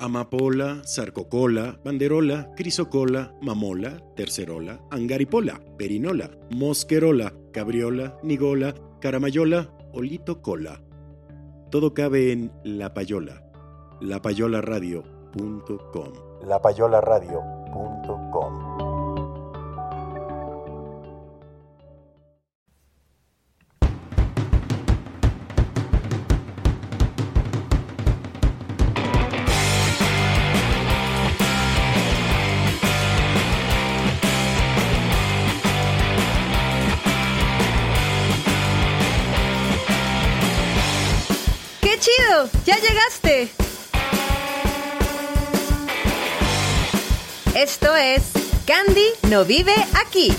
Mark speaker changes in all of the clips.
Speaker 1: Amapola, sarcocola, banderola, crisocola, mamola, tercerola, angaripola, perinola, mosquerola, cabriola, nigola, caramayola, olito cola. Todo cabe en La Payola. lapayolaradio.com. lapayolaradio.com.
Speaker 2: ¡Ya llegaste! Esto es Candy no vive aquí.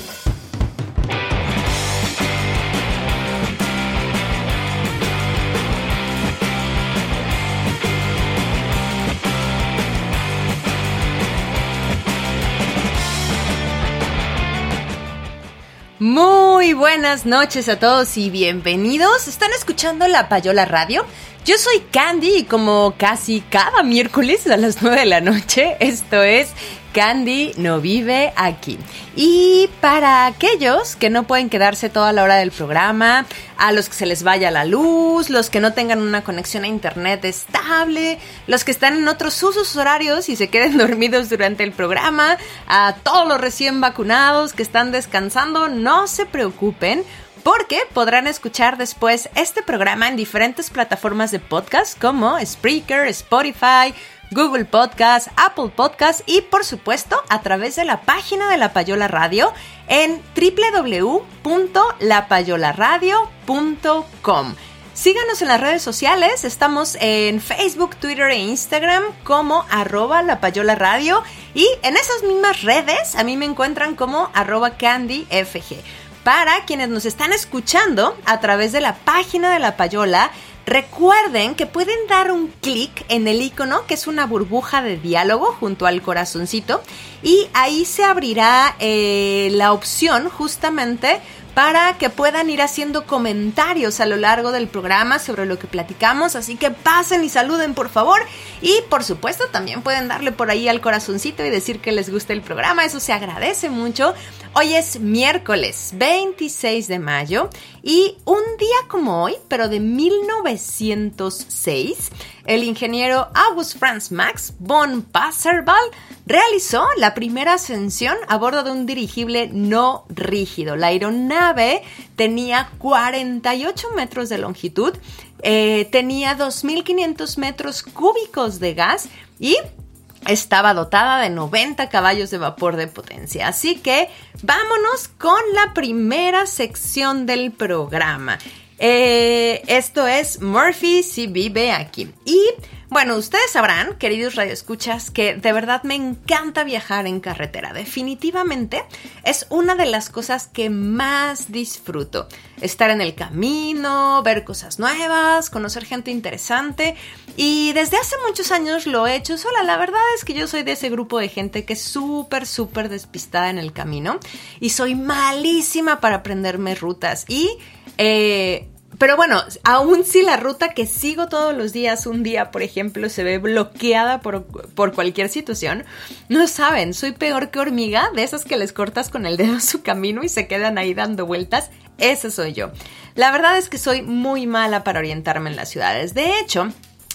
Speaker 2: Muy buenas noches a todos y bienvenidos. Están escuchando La Payola Radio. Yo soy Candy y como casi cada miércoles a las 9 de la noche, esto es Candy no vive aquí. Y para aquellos que no pueden quedarse toda la hora del programa, a los que se les vaya la luz, los que no tengan una conexión a internet estable, los que están en otros usos horarios y se queden dormidos durante el programa, a todos los recién vacunados que están descansando, no se preocupen porque podrán escuchar después este programa en diferentes plataformas de podcast como Spreaker, Spotify, Google Podcast, Apple Podcast y por supuesto a través de la página de La Payola Radio en www.lapayolaradio.com. Síganos en las redes sociales, estamos en Facebook, Twitter e Instagram como arroba La Payola Radio y en esas mismas redes a mí me encuentran como arroba candyfg. Para quienes nos están escuchando a través de la página de La Payola, recuerden que pueden dar un clic en el icono que es una burbuja de diálogo junto al corazoncito y ahí se abrirá eh, la opción justamente para que puedan ir haciendo comentarios a lo largo del programa sobre lo que platicamos, así que pasen y saluden por favor. Y por supuesto también pueden darle por ahí al corazoncito y decir que les gusta el programa, eso se agradece mucho. Hoy es miércoles 26 de mayo y un día como hoy, pero de 1906, el ingeniero August Franz Max von Passerval realizó la primera ascensión a bordo de un dirigible no rígido. La aeronave tenía 48 metros de longitud, eh, tenía 2.500 metros cúbicos de gas y estaba dotada de 90 caballos de vapor de potencia. Así que vámonos con la primera sección del programa. Eh, esto es Murphy si vive aquí. Y bueno, ustedes sabrán, queridos radioescuchas, que de verdad me encanta viajar en carretera. Definitivamente es una de las cosas que más disfruto. Estar en el camino, ver cosas nuevas, conocer gente interesante. Y desde hace muchos años lo he hecho sola. La verdad es que yo soy de ese grupo de gente que es súper, súper despistada en el camino. Y soy malísima para aprenderme rutas. Y eh, pero bueno, aún si la ruta que sigo todos los días, un día, por ejemplo, se ve bloqueada por, por, cualquier situación, no saben, soy peor que hormiga, de esas que les cortas con el dedo su camino y se quedan ahí dando vueltas. Ese soy yo. La verdad es que soy muy mala para orientarme en las ciudades. De hecho,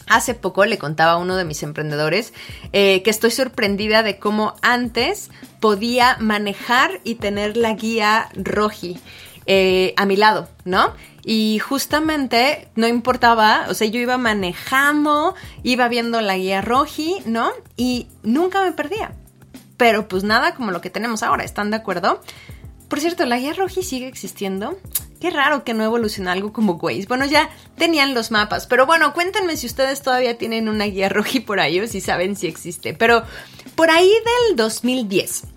Speaker 2: Hace poco le contaba a uno de mis emprendedores eh, que estoy sorprendida de cómo antes podía manejar y tener la guía roji eh, a mi lado, ¿no? Y justamente no importaba, o sea, yo iba manejando, iba viendo la guía roji, ¿no? Y nunca me perdía. Pero pues nada como lo que tenemos ahora, ¿están de acuerdo? Por cierto, ¿la guía roji sigue existiendo? Qué raro que no evolucionó algo como Waze. Bueno, ya tenían los mapas, pero bueno, cuéntenme si ustedes todavía tienen una guía roji por ahí o si saben si existe. Pero por ahí del 2010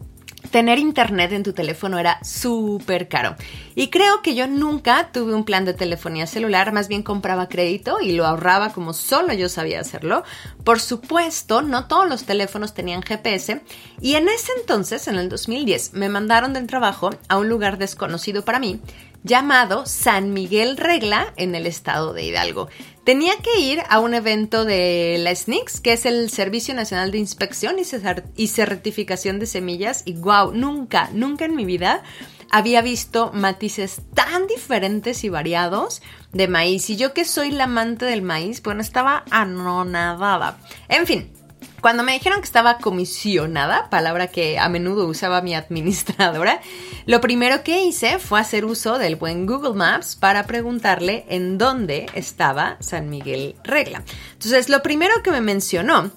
Speaker 2: tener internet en tu teléfono era súper caro. Y creo que yo nunca tuve un plan de telefonía celular, más bien compraba crédito y lo ahorraba como solo yo sabía hacerlo. Por supuesto, no todos los teléfonos tenían GPS y en ese entonces, en el 2010, me mandaron del trabajo a un lugar desconocido para mí llamado San Miguel Regla en el estado de Hidalgo. Tenía que ir a un evento de la SNICS, que es el Servicio Nacional de Inspección y Certificación de Semillas, y wow, nunca, nunca en mi vida había visto matices tan diferentes y variados de maíz. Y yo que soy la amante del maíz, bueno, estaba anonadada. En fin, cuando me dijeron que estaba comisionada, palabra que a menudo usaba mi administradora, lo primero que hice fue hacer uso del buen Google Maps para preguntarle en dónde estaba San Miguel Regla. Entonces, lo primero que me mencionó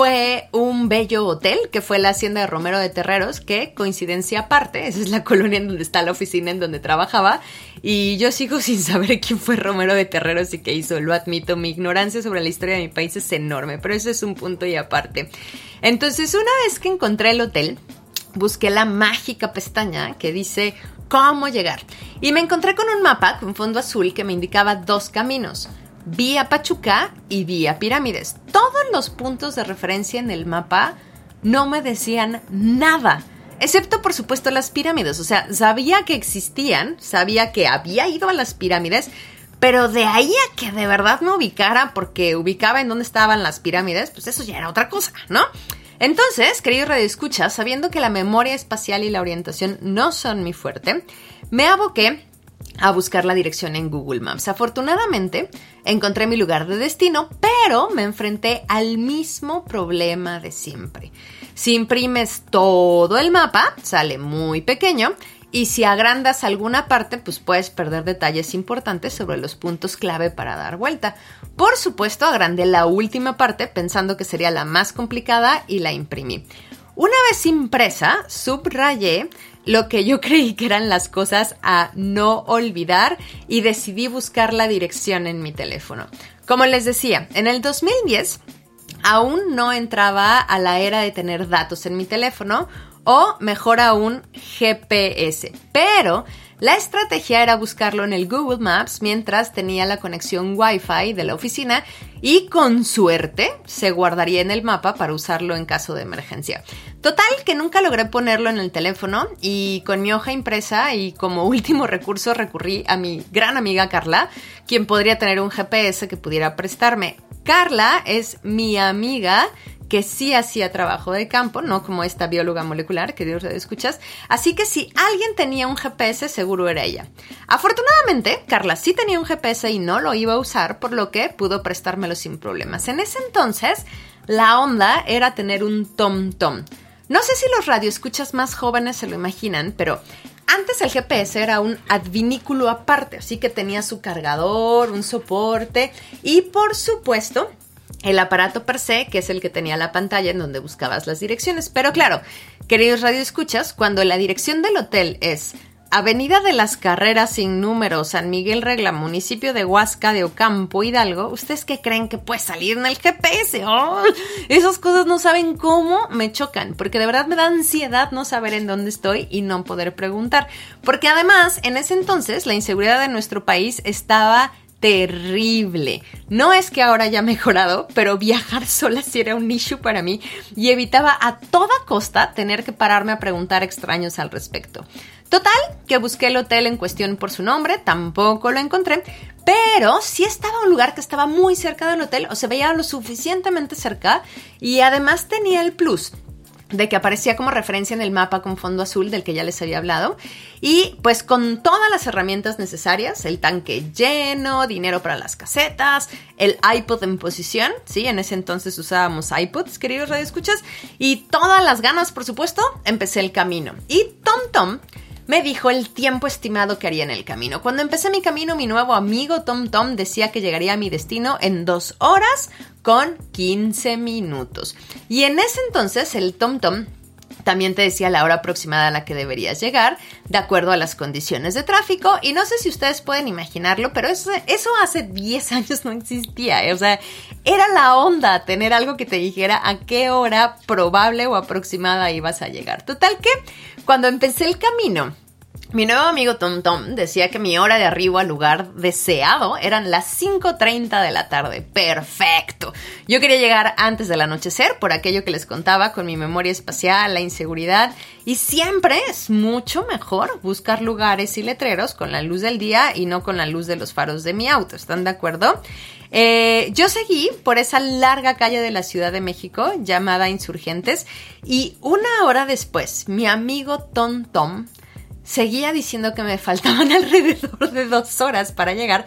Speaker 2: fue un bello hotel que fue la hacienda de Romero de Terreros, que coincidencia aparte, esa es la colonia en donde está la oficina en donde trabajaba, y yo sigo sin saber quién fue Romero de Terreros y qué hizo, lo admito, mi ignorancia sobre la historia de mi país es enorme, pero eso es un punto y aparte. Entonces, una vez que encontré el hotel, busqué la mágica pestaña que dice cómo llegar, y me encontré con un mapa con fondo azul que me indicaba dos caminos vía Pachuca y vía Pirámides. Todos los puntos de referencia en el mapa no me decían nada, excepto por supuesto las pirámides. O sea, sabía que existían, sabía que había ido a las pirámides, pero de ahí a que de verdad me ubicara porque ubicaba en dónde estaban las pirámides, pues eso ya era otra cosa, ¿no? Entonces, querido Radio Escucha, sabiendo que la memoria espacial y la orientación no son mi fuerte, me aboqué a buscar la dirección en Google Maps. Afortunadamente, encontré mi lugar de destino, pero me enfrenté al mismo problema de siempre. Si imprimes todo el mapa, sale muy pequeño y si agrandas alguna parte, pues puedes perder detalles importantes sobre los puntos clave para dar vuelta. Por supuesto, agrandé la última parte pensando que sería la más complicada y la imprimí. Una vez impresa, subrayé lo que yo creí que eran las cosas a no olvidar y decidí buscar la dirección en mi teléfono. Como les decía, en el 2010 aún no entraba a la era de tener datos en mi teléfono o mejor aún GPS, pero la estrategia era buscarlo en el Google Maps mientras tenía la conexión Wi-Fi de la oficina y con suerte se guardaría en el mapa para usarlo en caso de emergencia. Total que nunca logré ponerlo en el teléfono y con mi hoja impresa y como último recurso recurrí a mi gran amiga Carla, quien podría tener un GPS que pudiera prestarme. Carla es mi amiga que sí hacía trabajo de campo, no como esta bióloga molecular que Dios escuchas. Así que si alguien tenía un GPS, seguro era ella. Afortunadamente, Carla sí tenía un GPS y no lo iba a usar, por lo que pudo prestármelo sin problemas. En ese entonces, la onda era tener un tom-tom. No sé si los radioescuchas más jóvenes se lo imaginan, pero antes el GPS era un advinículo aparte, así que tenía su cargador, un soporte y por supuesto el aparato per se, que es el que tenía la pantalla en donde buscabas las direcciones. Pero claro, queridos radioescuchas, cuando la dirección del hotel es Avenida de las Carreras sin número, San Miguel Regla, municipio de Huasca de Ocampo, Hidalgo, ¿ustedes qué creen que puede salir en el GPS? ¡Oh! Esas cosas no saben cómo me chocan, porque de verdad me da ansiedad no saber en dónde estoy y no poder preguntar. Porque además, en ese entonces, la inseguridad de nuestro país estaba terrible. No es que ahora haya mejorado, pero viajar sola sí era un issue para mí y evitaba a toda costa tener que pararme a preguntar extraños al respecto. Total, que busqué el hotel en cuestión por su nombre, tampoco lo encontré, pero sí estaba un lugar que estaba muy cerca del hotel o se veía lo suficientemente cerca y además tenía el plus de que aparecía como referencia en el mapa con fondo azul del que ya les había hablado. Y pues con todas las herramientas necesarias, el tanque lleno, dinero para las casetas, el iPod en posición, ¿sí? En ese entonces usábamos iPods, queridos radioescuchas, y todas las ganas, por supuesto, empecé el camino. Y Tom Tom me dijo el tiempo estimado que haría en el camino. Cuando empecé mi camino, mi nuevo amigo Tom Tom decía que llegaría a mi destino en dos horas con 15 minutos. Y en ese entonces el Tom Tom También te decía la hora aproximada a la que deberías llegar, de acuerdo a las condiciones de tráfico. Y no sé si ustedes pueden imaginarlo, pero eso, eso hace 10 años no existía. ¿eh? O sea, era la onda tener algo que te dijera a qué hora probable o aproximada ibas a llegar. Total que cuando empecé el camino, mi nuevo amigo Tom Tom decía que mi hora de arribo al lugar deseado eran las 5.30 de la tarde. Perfecto. Yo quería llegar antes del anochecer por aquello que les contaba con mi memoria espacial, la inseguridad. Y siempre es mucho mejor buscar lugares y letreros con la luz del día y no con la luz de los faros de mi auto. ¿Están de acuerdo? Eh, yo seguí por esa larga calle de la Ciudad de México llamada Insurgentes y una hora después mi amigo Tom Tom seguía diciendo que me faltaban alrededor de dos horas para llegar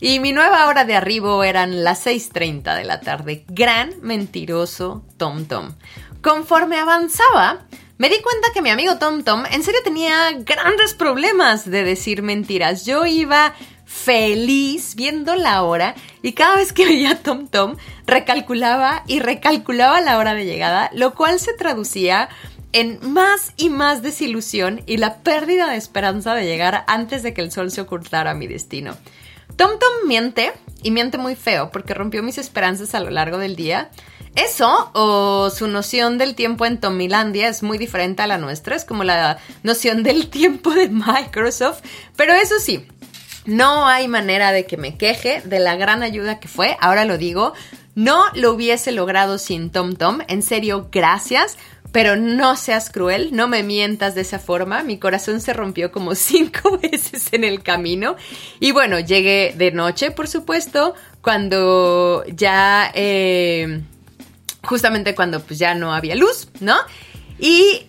Speaker 2: y mi nueva hora de arribo eran las 6.30 de la tarde. Gran mentiroso Tom Tom. Conforme avanzaba, me di cuenta que mi amigo Tom Tom en serio tenía grandes problemas de decir mentiras. Yo iba feliz viendo la hora y cada vez que veía Tom Tom recalculaba y recalculaba la hora de llegada, lo cual se traducía en más y más desilusión y la pérdida de esperanza de llegar antes de que el sol se ocultara a mi destino. Tom Tom miente y miente muy feo porque rompió mis esperanzas a lo largo del día. Eso o su noción del tiempo en Tomilandia es muy diferente a la nuestra, es como la noción del tiempo de Microsoft, pero eso sí, no hay manera de que me queje de la gran ayuda que fue, ahora lo digo, no lo hubiese logrado sin Tom Tom, en serio, gracias pero no seas cruel, no me mientas de esa forma. Mi corazón se rompió como cinco veces en el camino. Y bueno, llegué de noche, por supuesto, cuando ya, eh, justamente cuando pues ya no había luz, ¿no? Y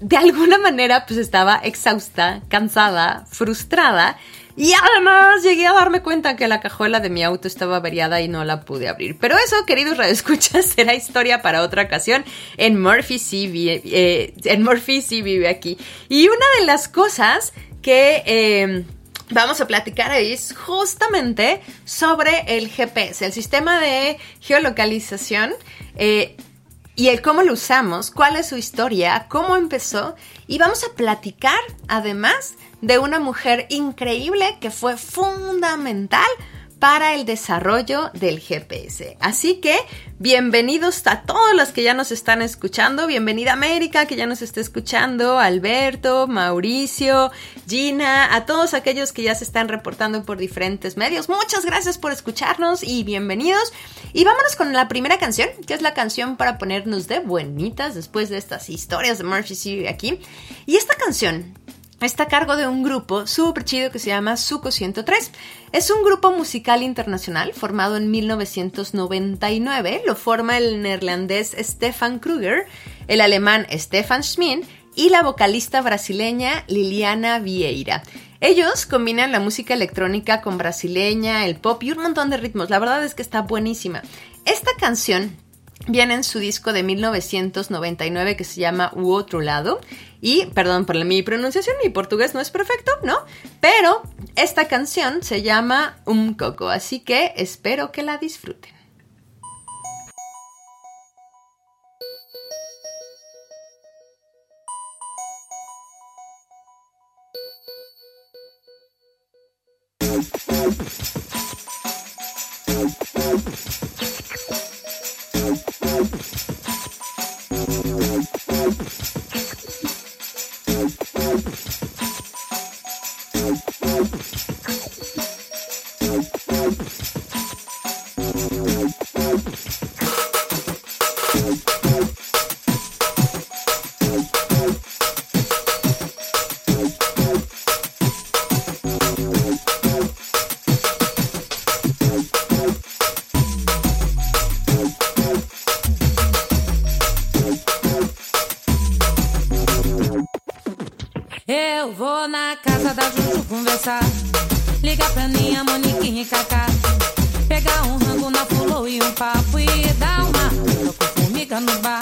Speaker 2: de alguna manera pues estaba exhausta, cansada, frustrada. Y además llegué a darme cuenta que la cajuela de mi auto estaba averiada y no la pude abrir. Pero eso, queridos radioescuchas, será historia para otra ocasión. En Murphy sí vive, eh, en Murphy sí vive aquí. Y una de las cosas que... Eh, vamos a platicar es justamente sobre el GPS, el sistema de geolocalización eh, y el cómo lo usamos, cuál es su historia, cómo empezó y vamos a platicar además de una mujer increíble que fue fundamental para el desarrollo del GPS. Así que bienvenidos a todos los que ya nos están escuchando. Bienvenida América que ya nos está escuchando, Alberto, Mauricio, Gina, a todos aquellos que ya se están reportando por diferentes medios. Muchas gracias por escucharnos y bienvenidos. Y vámonos con la primera canción, que es la canción para ponernos de buenitas después de estas historias de Murphy aquí. Y esta canción está a cargo de un grupo súper chido que se llama Suco 103. Es un grupo musical internacional formado en 1999. Lo forma el neerlandés Stefan Kruger, el alemán Stefan Schmin y la vocalista brasileña Liliana Vieira. Ellos combinan la música electrónica con brasileña, el pop y un montón de ritmos. La verdad es que está buenísima. Esta canción viene en su disco de 1999 que se llama U Otro Lado. Y perdón por mi pronunciación, mi portugués no es perfecto, ¿no? Pero esta canción se llama Un Coco, así que espero que la disfruten.
Speaker 3: minha manequim cacá. Pegar um rango na fulô e um papo e dar uma troca formiga no bar.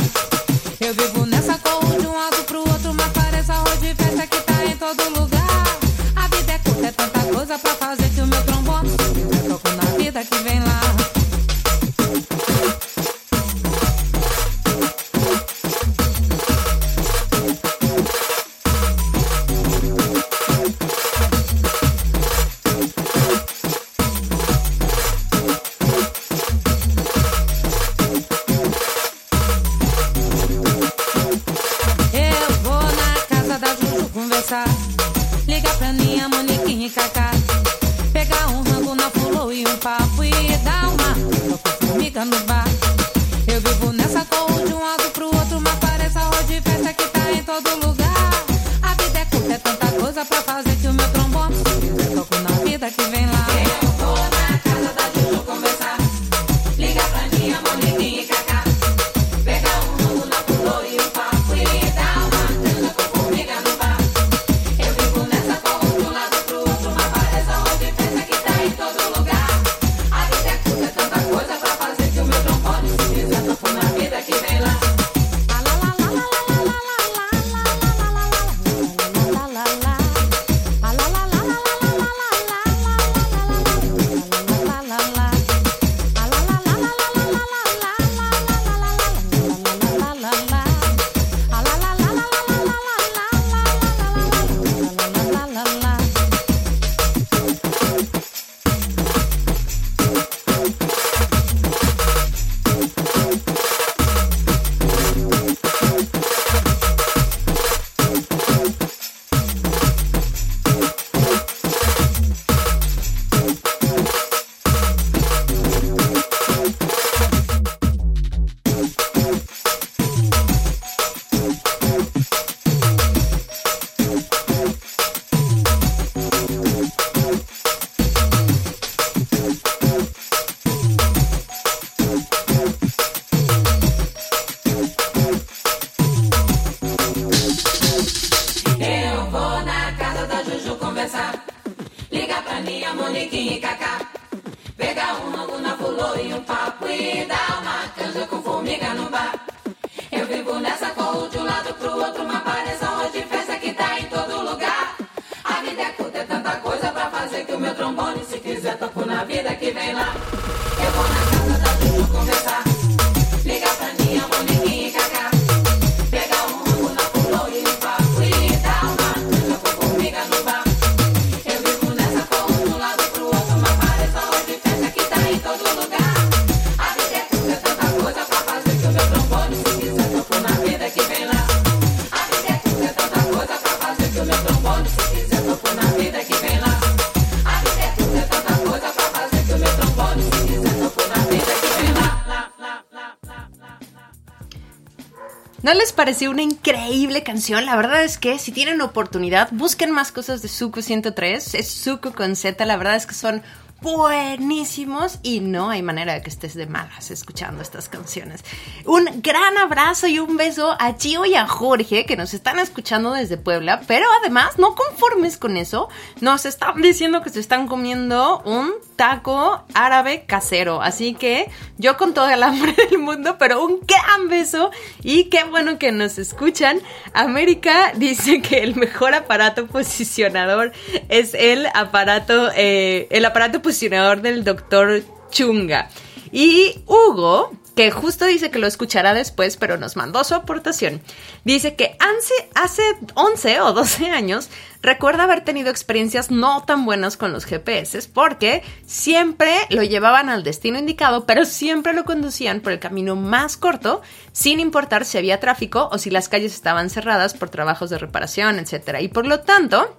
Speaker 2: Pareció una increíble canción? La verdad es que si tienen oportunidad, busquen más cosas de Suku 103. Es Suku con Z, la verdad es que son buenísimos y no hay manera de que estés de malas escuchando estas canciones. Un gran abrazo y un beso a Chio y a Jorge que nos están escuchando desde Puebla, pero además no conformes con eso, nos están diciendo que se están comiendo un taco árabe casero, así que yo con todo el hambre del mundo, pero un beso y qué bueno que nos escuchan. América dice que el mejor aparato posicionador es el aparato, eh, el aparato posicionador del doctor Chunga. Y Hugo, que justo dice que lo escuchará después, pero nos mandó su aportación, dice que hace, hace 11 o 12 años recuerda haber tenido experiencias no tan buenas con los GPS porque siempre lo llevaban al destino indicado, pero siempre lo conducían por el camino más corto, sin importar si había tráfico o si las calles estaban cerradas por trabajos de reparación, etc. Y por lo tanto,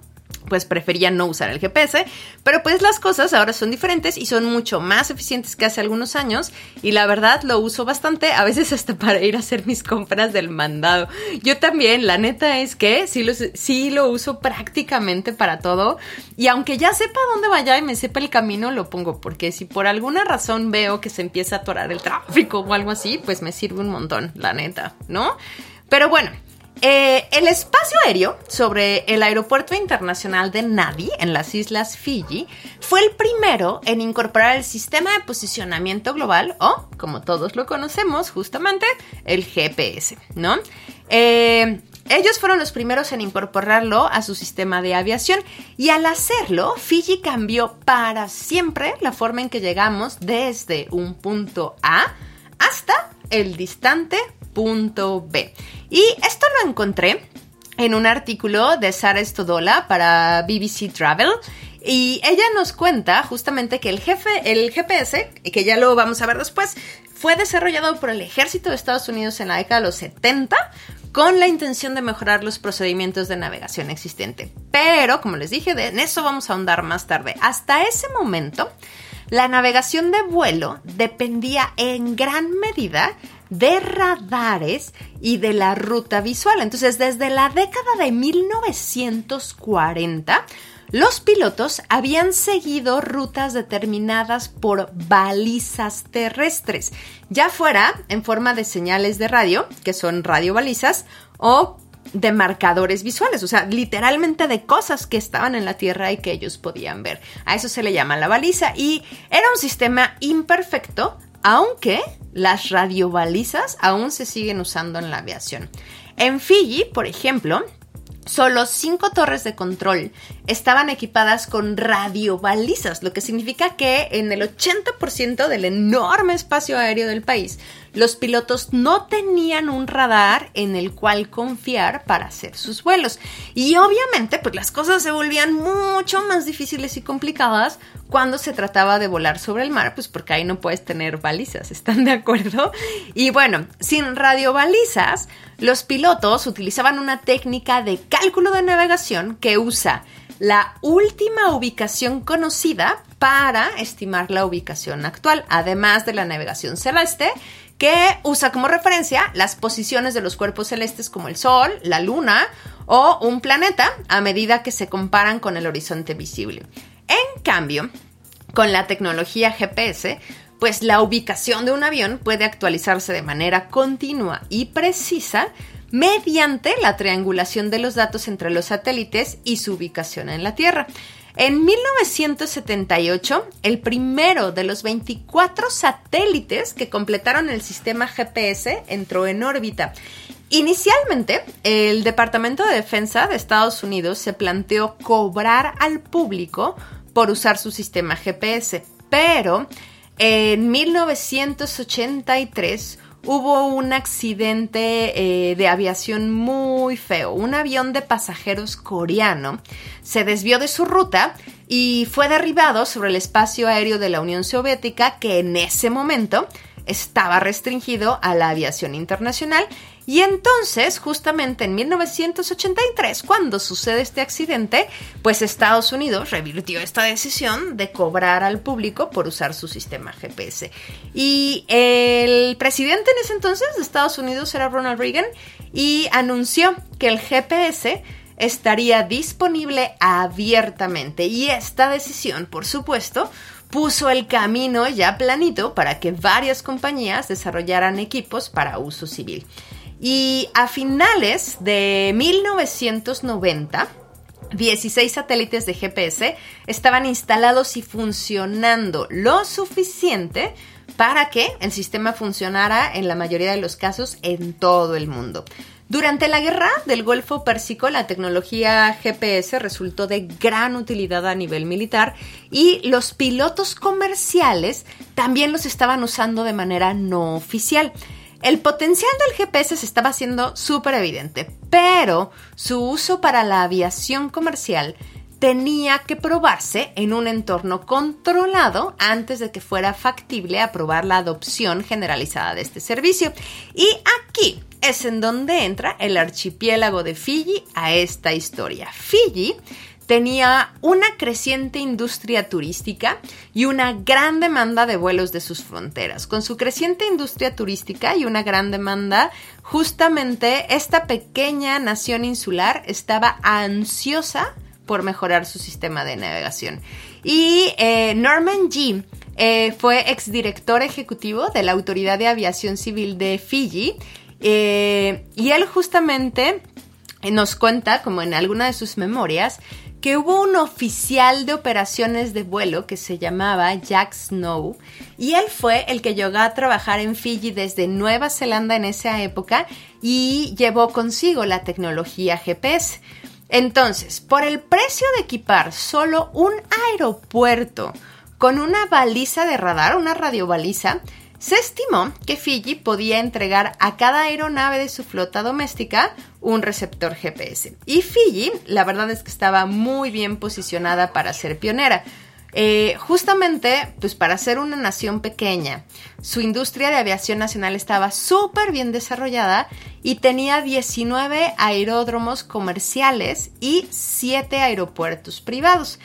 Speaker 2: pues preferían no usar el GPS, pero pues las cosas ahora son diferentes y son mucho más eficientes que hace algunos años y la verdad lo uso bastante, a veces hasta para ir a hacer mis compras del mandado. Yo también, la neta es que sí lo, sí lo uso prácticamente para todo y aunque ya sepa dónde vaya y me sepa el camino, lo pongo porque si por alguna razón veo que se empieza a atorar el tráfico o algo así, pues me sirve un montón, la neta, ¿no? Pero bueno, eh, el espacio aéreo sobre el Aeropuerto Internacional de Nadi, en las Islas Fiji, fue el primero en incorporar el sistema de posicionamiento global, o, como todos lo conocemos, justamente, el GPS, ¿no? Eh, ellos fueron los primeros en incorporarlo a su sistema de aviación y al hacerlo, Fiji cambió para siempre la forma en que llegamos desde un punto A hasta el distante B. Y esto lo encontré en un artículo de Sara Stodola para BBC Travel. Y ella nos cuenta justamente que el jefe, el GPS, que ya lo vamos a ver después, fue desarrollado por el ejército de Estados Unidos en la década de los 70 con la intención de mejorar los procedimientos de navegación existente. Pero, como les dije, en eso vamos a ahondar más tarde. Hasta ese momento, la navegación de vuelo dependía en gran medida de radares y de la ruta visual. Entonces, desde la década de 1940, los pilotos habían seguido rutas determinadas por balizas terrestres, ya fuera en forma de señales de radio, que son radiobalizas, o de marcadores visuales, o sea, literalmente de cosas que estaban en la Tierra y que ellos podían ver. A eso se le llama la baliza y era un sistema imperfecto, aunque las radiobalizas aún se siguen usando en la aviación. En Fiji, por ejemplo, Solo cinco torres de control estaban equipadas con radiobalizas, lo que significa que en el 80% del enorme espacio aéreo del país, los pilotos no tenían un radar en el cual confiar para hacer sus vuelos. Y obviamente, pues las cosas se volvían mucho más difíciles y complicadas cuando se trataba de volar sobre el mar, pues porque ahí no puedes tener balizas, ¿están de acuerdo? Y bueno, sin radiobalizas, los pilotos utilizaban una técnica de cálculo de navegación que usa la última ubicación conocida para estimar la ubicación actual, además de la navegación celeste, que usa como referencia las posiciones de los cuerpos celestes como el Sol, la Luna o un planeta a medida que se comparan con el horizonte visible. En cambio, con la tecnología GPS, pues la ubicación de un avión puede actualizarse de manera continua y precisa mediante la triangulación de los datos entre los satélites y su ubicación en la Tierra. En 1978, el primero de los 24 satélites que completaron el sistema GPS entró en órbita. Inicialmente, el Departamento de Defensa de Estados Unidos se planteó cobrar al público por usar su sistema GPS, pero en 1983 hubo un accidente eh, de aviación muy feo. Un avión de pasajeros coreano se desvió de su ruta y fue derribado sobre el espacio aéreo de la Unión Soviética que en ese momento estaba restringido a la aviación internacional y entonces, justamente en 1983, cuando sucede este accidente, pues Estados Unidos revirtió esta decisión de cobrar al público por usar su sistema GPS. Y el presidente en ese entonces de Estados Unidos era Ronald Reagan y anunció que el GPS estaría disponible abiertamente. Y esta decisión, por supuesto, puso el camino ya planito para que varias compañías desarrollaran equipos para uso civil. Y a finales de 1990, 16 satélites de GPS estaban instalados y funcionando lo suficiente para que el sistema funcionara en la mayoría de los casos en todo el mundo. Durante la guerra del Golfo Pérsico, la tecnología GPS resultó de gran utilidad a nivel militar y los pilotos comerciales también los estaban usando de manera no oficial. El potencial del GPS se estaba haciendo súper evidente, pero su uso para la aviación comercial tenía que probarse en un entorno controlado antes de que fuera factible aprobar la adopción generalizada de este servicio. Y aquí es en donde entra el archipiélago de Fiji a esta historia. Fiji tenía una creciente industria turística y una gran demanda de vuelos de sus fronteras. Con su creciente industria turística y una gran demanda, justamente esta pequeña nación insular estaba ansiosa por mejorar su sistema de navegación. Y eh, Norman G. Eh, fue exdirector ejecutivo de la Autoridad de Aviación Civil de Fiji eh, y él justamente nos cuenta, como en alguna de sus memorias, que hubo un oficial de operaciones de vuelo que se llamaba Jack Snow y él fue el que llegó a trabajar en Fiji desde Nueva Zelanda en esa época y llevó consigo la tecnología GPS. Entonces, por el precio de equipar solo un aeropuerto con una baliza de radar, una radiobaliza, se estimó que Fiji podía entregar a cada aeronave de su flota doméstica un receptor GPS. Y Fiji, la verdad es que estaba muy bien posicionada para ser pionera. Eh, justamente, pues para ser una nación pequeña, su industria de aviación nacional estaba súper bien desarrollada y tenía 19 aeródromos comerciales y 7 aeropuertos privados.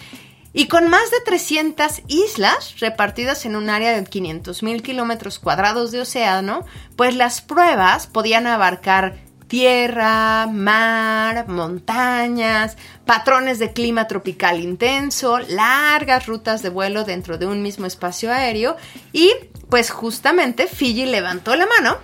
Speaker 2: Y con más de 300 islas repartidas en un área de 500 mil kilómetros cuadrados de océano, pues las pruebas podían abarcar tierra, mar, montañas, patrones de clima tropical intenso, largas rutas de vuelo dentro de un mismo espacio aéreo y pues justamente Fiji levantó la mano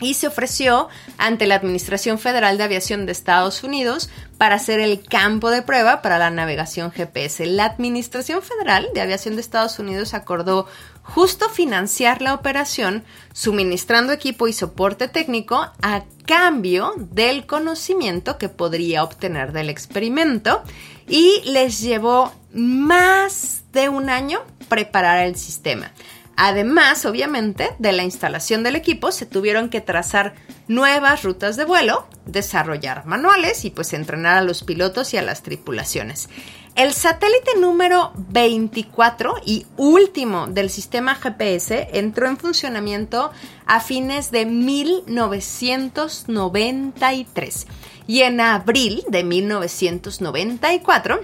Speaker 2: y se ofreció ante la Administración Federal de Aviación de Estados Unidos para ser el campo de prueba para la navegación GPS. La Administración Federal de Aviación de Estados Unidos acordó justo financiar la operación suministrando equipo y soporte técnico a cambio del conocimiento que podría obtener del experimento y les llevó más de un año preparar el sistema. Además, obviamente, de la instalación del equipo, se tuvieron que trazar nuevas rutas de vuelo, desarrollar manuales y pues entrenar a los pilotos y a las tripulaciones. El satélite número 24 y último del sistema GPS entró en funcionamiento a fines de 1993 y en abril de 1994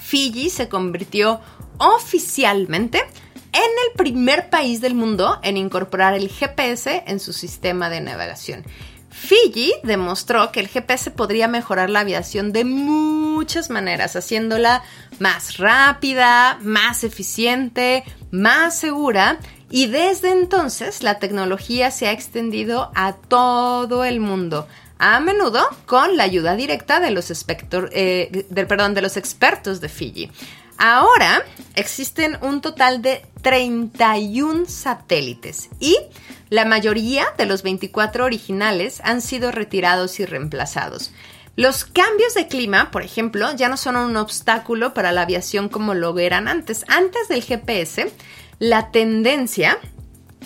Speaker 2: Fiji se convirtió oficialmente en el primer país del mundo en incorporar el GPS en su sistema de navegación. Fiji demostró que el GPS podría mejorar la aviación de muchas maneras, haciéndola más rápida, más eficiente, más segura y desde entonces la tecnología se ha extendido a todo el mundo, a menudo con la ayuda directa de los, eh, de los expertos de Fiji. Ahora existen un total de 31 satélites y la mayoría de los 24 originales han sido retirados y reemplazados. Los cambios de clima, por ejemplo, ya no son un obstáculo para la aviación como lo eran antes. Antes del GPS, la tendencia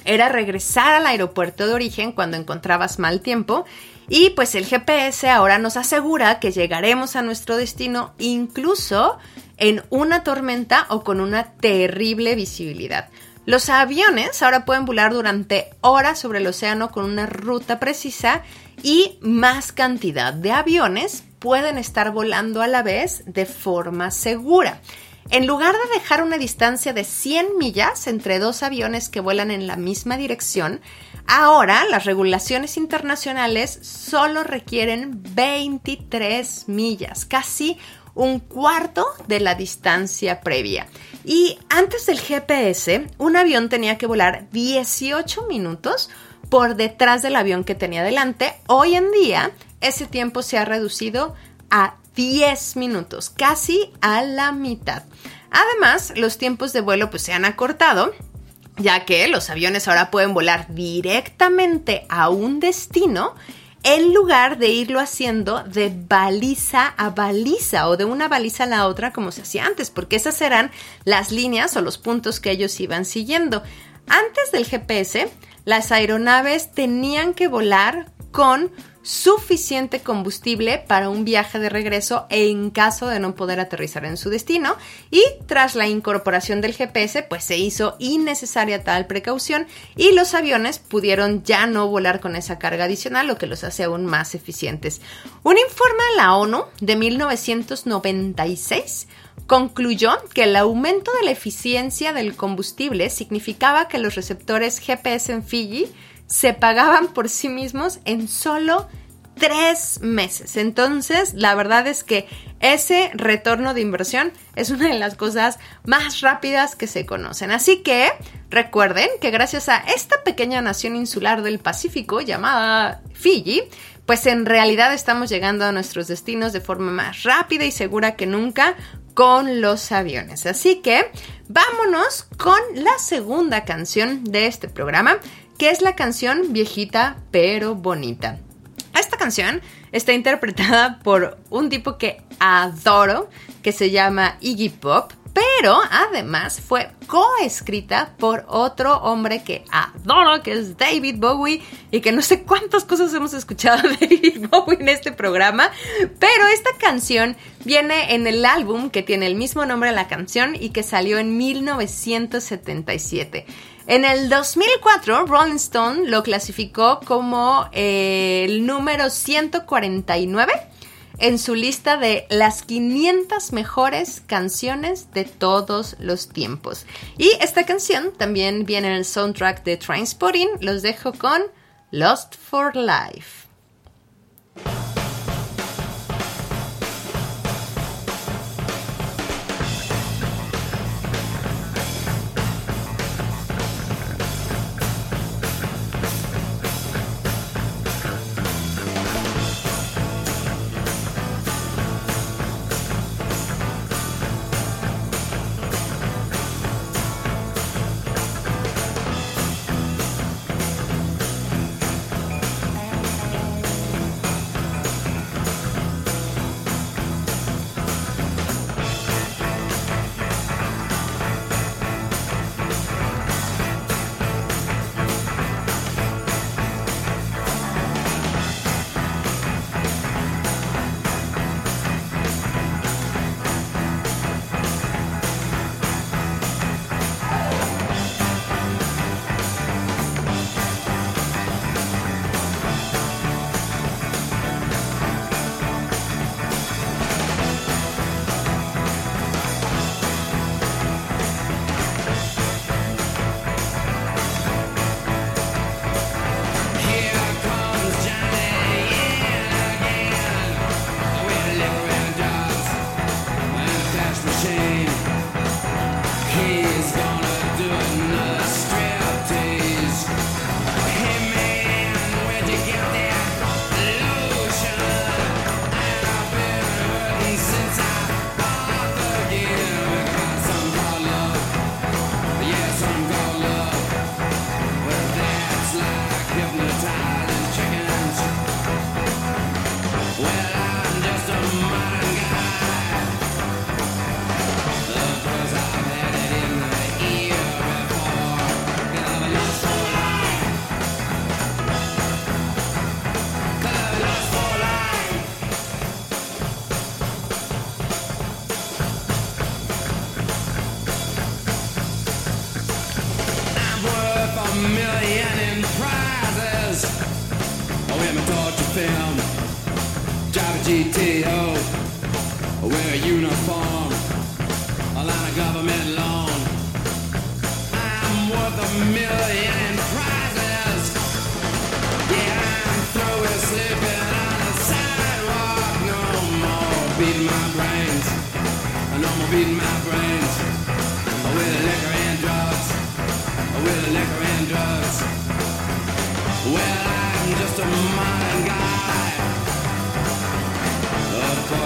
Speaker 2: era regresar al aeropuerto de origen cuando encontrabas mal tiempo y pues el GPS ahora nos asegura que llegaremos a nuestro destino incluso en una tormenta o con una terrible visibilidad. Los aviones ahora pueden volar durante horas sobre el océano con una ruta precisa y más cantidad de aviones pueden estar volando a la vez de forma segura. En lugar de dejar una distancia de 100 millas entre dos aviones que vuelan en la misma dirección, ahora las regulaciones internacionales solo requieren 23 millas, casi un cuarto de la distancia previa. Y antes del GPS, un avión tenía que volar 18 minutos por detrás del avión que tenía delante. Hoy en día, ese tiempo se ha reducido a 10 minutos, casi a la mitad. Además, los tiempos de vuelo pues se han acortado, ya que los aviones ahora pueden volar directamente a un destino en lugar de irlo haciendo de baliza a baliza o de una baliza a la otra como se hacía antes, porque esas eran las líneas o los puntos que ellos iban siguiendo. Antes del GPS, las aeronaves tenían que volar con suficiente combustible para un viaje de regreso en caso de no poder aterrizar en su destino y tras la incorporación del GPS pues se hizo innecesaria tal precaución y los aviones pudieron ya no volar con esa carga adicional lo que los hace aún más eficientes. Un informe de la ONU de 1996 concluyó que el aumento de la eficiencia del combustible significaba que los receptores GPS en Fiji se pagaban por sí mismos en solo tres meses. Entonces, la verdad es que ese retorno de inversión es una de las cosas más rápidas que se conocen. Así que recuerden que gracias a esta pequeña nación insular del Pacífico llamada Fiji, pues en realidad estamos llegando a nuestros destinos de forma más rápida y segura que nunca con los aviones. Así que vámonos con la segunda canción de este programa que es la canción Viejita pero Bonita. Esta canción está interpretada por un tipo que adoro, que se llama Iggy Pop, pero además fue coescrita por otro hombre que adoro, que es David Bowie, y que no sé cuántas cosas hemos escuchado de David Bowie en este programa, pero esta canción viene en el álbum que tiene el mismo nombre de la canción y que salió en 1977. En el 2004, Rolling Stone lo clasificó como eh, el número 149 en su lista de las 500 mejores canciones de todos los tiempos. Y esta canción también viene en el soundtrack de Trainspotting. Los dejo con
Speaker 4: Lost for Life.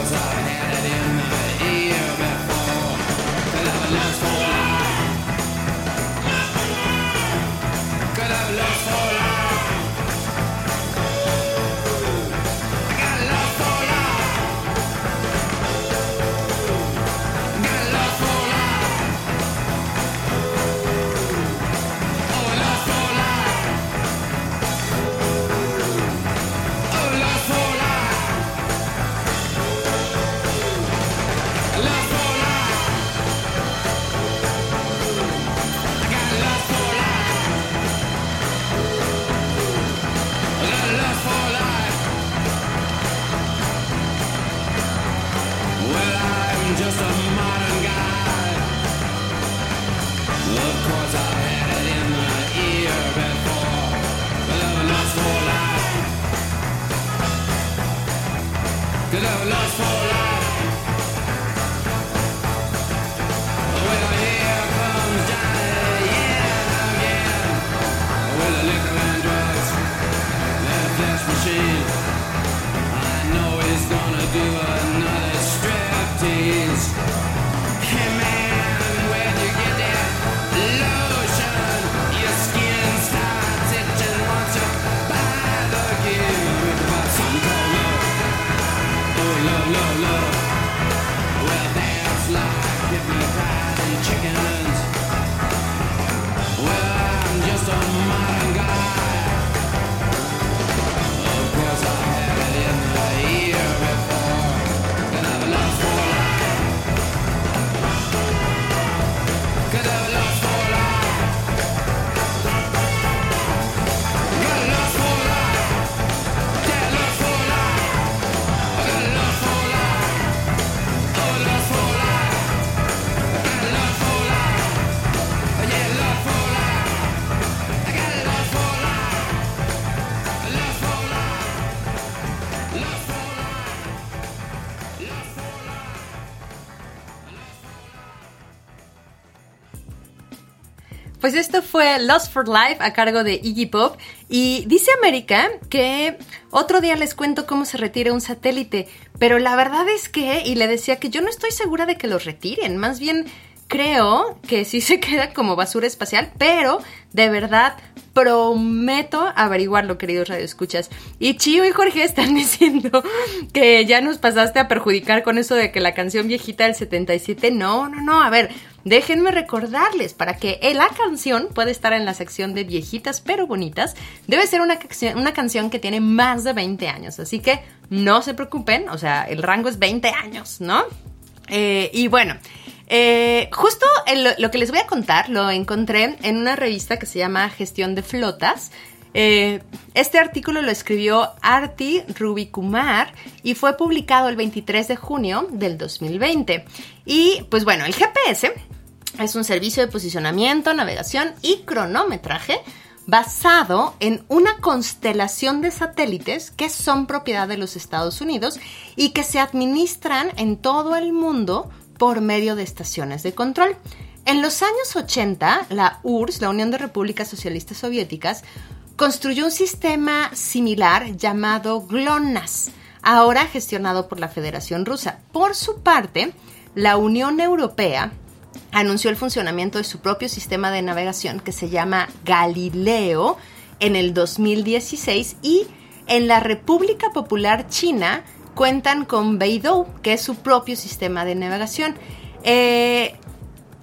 Speaker 4: was I?
Speaker 2: Pues esto fue Lost for Life a cargo de Iggy Pop. Y dice América que otro día les cuento cómo se retira un satélite. Pero la verdad es que, y le decía que yo no estoy segura de que los retiren. Más bien creo que sí se queda como basura espacial. Pero de verdad prometo averiguarlo, queridos radioescuchas. Y Chío y Jorge están diciendo que ya nos pasaste a perjudicar con eso de que la canción viejita del 77. No, no, no. A ver, déjenme recordarles para que la canción pueda estar en la sección de viejitas pero bonitas. Debe ser una, canción- una canción que tiene más de 20 años. Así que no se preocupen. O sea, el rango es 20 años, ¿no? Eh, y bueno, eh, justo lo que les voy a contar lo encontré en una revista que se llama Gestión de Flotas. Eh, este artículo lo escribió Arti Rubikumar y fue publicado el 23 de junio del 2020. Y pues bueno, el GPS es un servicio de posicionamiento, navegación y cronometraje basado en una constelación de satélites que son propiedad de los Estados Unidos y que se administran en todo el mundo por medio de estaciones de control. En los años 80, la URSS, la Unión de Repúblicas Socialistas Soviéticas, construyó un sistema similar llamado GLONASS, ahora gestionado por la Federación Rusa. Por su parte, la Unión Europea anunció el funcionamiento de su propio sistema de navegación que se llama Galileo en el 2016 y en la República Popular China cuentan con Beidou, que es su propio sistema de navegación. Eh,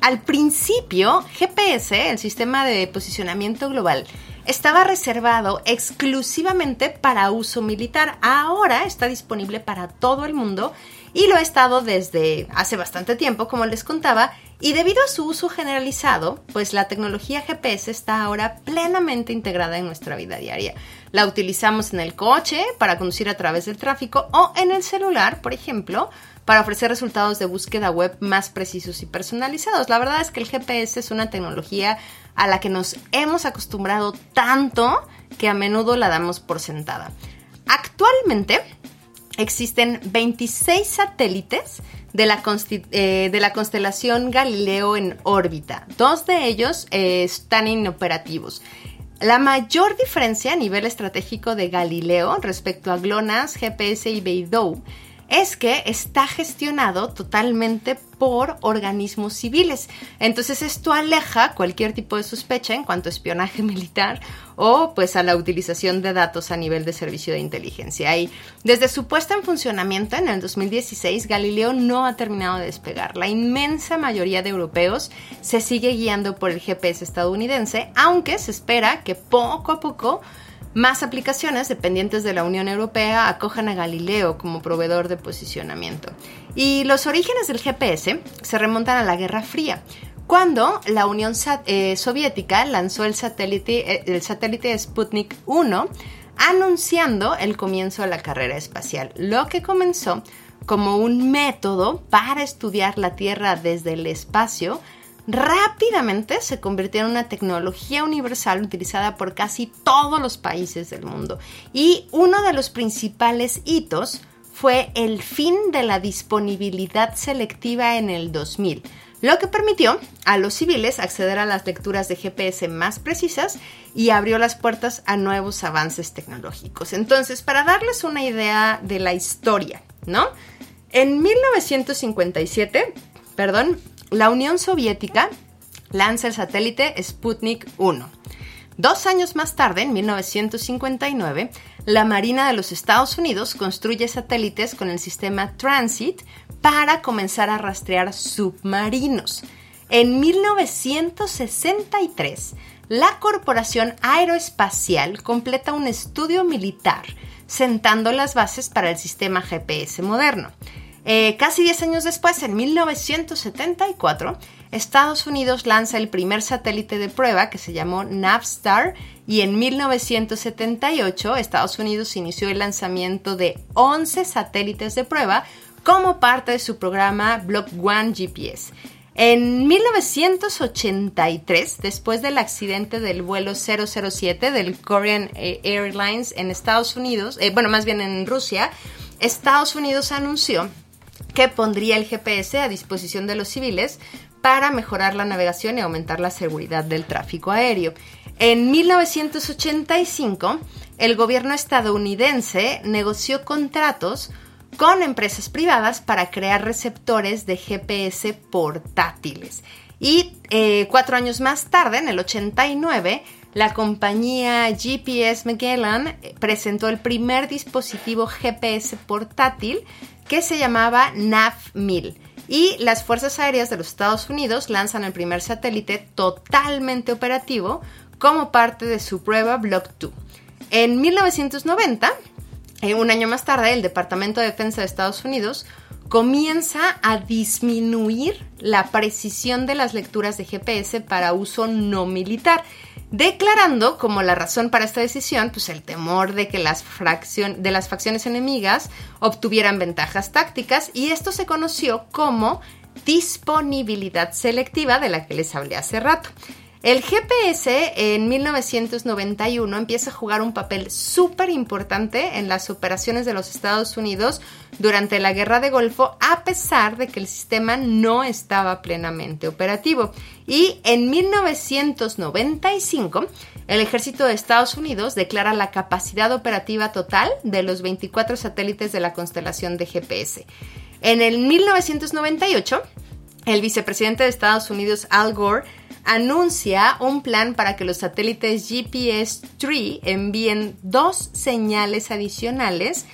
Speaker 2: al principio, GPS, el sistema de posicionamiento global, estaba reservado exclusivamente para uso militar. Ahora está disponible para todo el mundo y lo ha estado desde hace bastante tiempo, como les contaba, Y debido a su uso generalizado, pues la tecnología GPS está ahora plenamente integrada en nuestra vida diaria. La utilizamos en el coche para conducir a través del tráfico o en el celular, por ejemplo, para ofrecer resultados de búsqueda web más precisos y personalizados. La verdad es que el GPS es una tecnología a la que nos hemos acostumbrado tanto que a menudo la damos por sentada. Actualmente existen 26 satélites de la, eh, de la constelación Galileo en órbita. Dos de ellos eh, están inoperativos. La mayor diferencia a nivel estratégico de Galileo respecto a GLONASS, GPS y Beidou es que está gestionado totalmente por organismos civiles. Entonces esto aleja cualquier tipo de sospecha en cuanto a espionaje militar o pues a la utilización de datos a nivel de servicio de inteligencia. Y desde su puesta en funcionamiento en el 2016, Galileo no ha terminado de despegar. La inmensa mayoría de europeos se sigue guiando por el GPS estadounidense, aunque se espera que poco a poco más aplicaciones dependientes de la Unión Europea acojan a Galileo como proveedor de posicionamiento. Y los orígenes del GPS se remontan a la Guerra Fría, cuando la Unión eh, Soviética lanzó el satélite, eh, el satélite Sputnik 1, anunciando el comienzo de la carrera espacial, lo que comenzó como un método para estudiar la Tierra desde el espacio rápidamente se convirtió en una tecnología universal utilizada por casi todos los países del mundo. Y uno de los principales hitos fue el fin de la disponibilidad selectiva en el 2000, lo que permitió a los civiles acceder a las lecturas de GPS más precisas y abrió las puertas a nuevos avances tecnológicos. Entonces, para darles una idea de la historia, ¿no? En 1957, perdón, la Unión Soviética lanza el satélite Sputnik 1. Dos años más tarde, en 1959, la Marina de los Estados Unidos construye satélites con el sistema Transit para comenzar a rastrear submarinos. En 1963, la Corporación Aeroespacial completa un estudio militar sentando las bases para el sistema GPS moderno. Eh, casi 10 años después, en 1974, Estados Unidos lanza el primer satélite de prueba que se llamó Navstar y en 1978 Estados Unidos inició el lanzamiento de 11 satélites de prueba como parte de su programa Block One GPS. En 1983, después del accidente del vuelo 007 del Korean Airlines en Estados Unidos, eh, bueno, más bien en Rusia, Estados Unidos anunció que pondría el GPS a disposición de los civiles para mejorar la navegación y aumentar la seguridad del tráfico aéreo. En 1985, el gobierno estadounidense negoció contratos con empresas privadas para crear receptores de GPS portátiles. Y eh, cuatro años más tarde, en el 89, la compañía GPS Magellan presentó el primer dispositivo GPS portátil que se llamaba NAV-1000. Y las Fuerzas Aéreas de los Estados Unidos lanzan el primer satélite totalmente operativo como parte de su prueba Block 2. En 1990, eh, un año más tarde, el Departamento de Defensa de Estados Unidos comienza a disminuir la precisión de las lecturas de GPS para uso no militar declarando como la razón para esta decisión pues el temor de que las, de las facciones enemigas obtuvieran ventajas tácticas y esto se conoció como disponibilidad selectiva de la que les hablé hace rato. El GPS en 1991 empieza a jugar un papel súper importante en las operaciones de los Estados Unidos durante la Guerra de Golfo, a pesar de que el sistema no estaba plenamente operativo. Y en 1995, el ejército de Estados Unidos declara la capacidad operativa total de los 24 satélites de la constelación de GPS. En el 1998, el vicepresidente de Estados Unidos, Al Gore, anuncia un plan para que los satélites GPS-3 envíen dos señales adicionales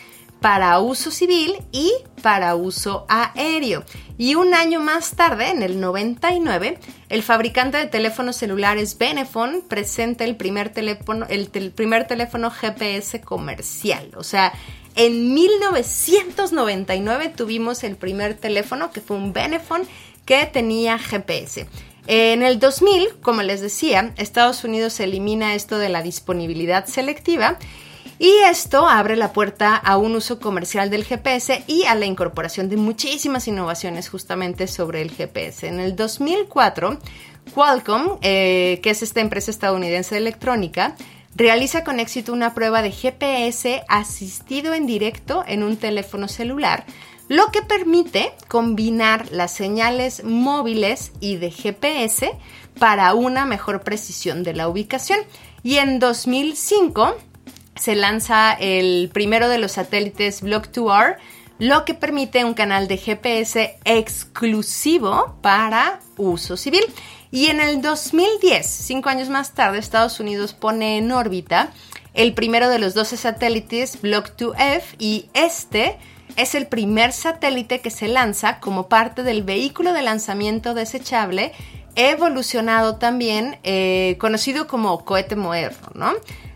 Speaker 2: para uso civil y para uso aéreo. Y un año más tarde, en el 99, el fabricante de teléfonos celulares Benefone presenta el primer teléfono, el, primer teléfono GPS comercial. O sea, en 1999 tuvimos el primer teléfono que fue un Benefone que tenía GPS. En el 2000, como les decía, Estados Unidos elimina esto de la disponibilidad selectiva y esto abre la puerta a un uso comercial del GPS y a la incorporación de muchísimas innovaciones justamente sobre el GPS. En el 2004, Qualcomm, eh, que es esta empresa estadounidense de electrónica, realiza con éxito una prueba de GPS asistido en directo en un teléfono celular, lo que permite combinar las señales móviles y de GPS para una mejor precisión de la ubicación. Y en 2005 se lanza el primero de los satélites Block 2R, lo que permite un canal de GPS exclusivo para uso civil. Y en el 2010, cinco años más tarde, Estados Unidos pone en órbita el primero de los 12 satélites Block 2F y este es el primer satélite que se lanza como parte del vehículo de lanzamiento desechable evolucionado también, eh, conocido como cohete moderno, ¿no?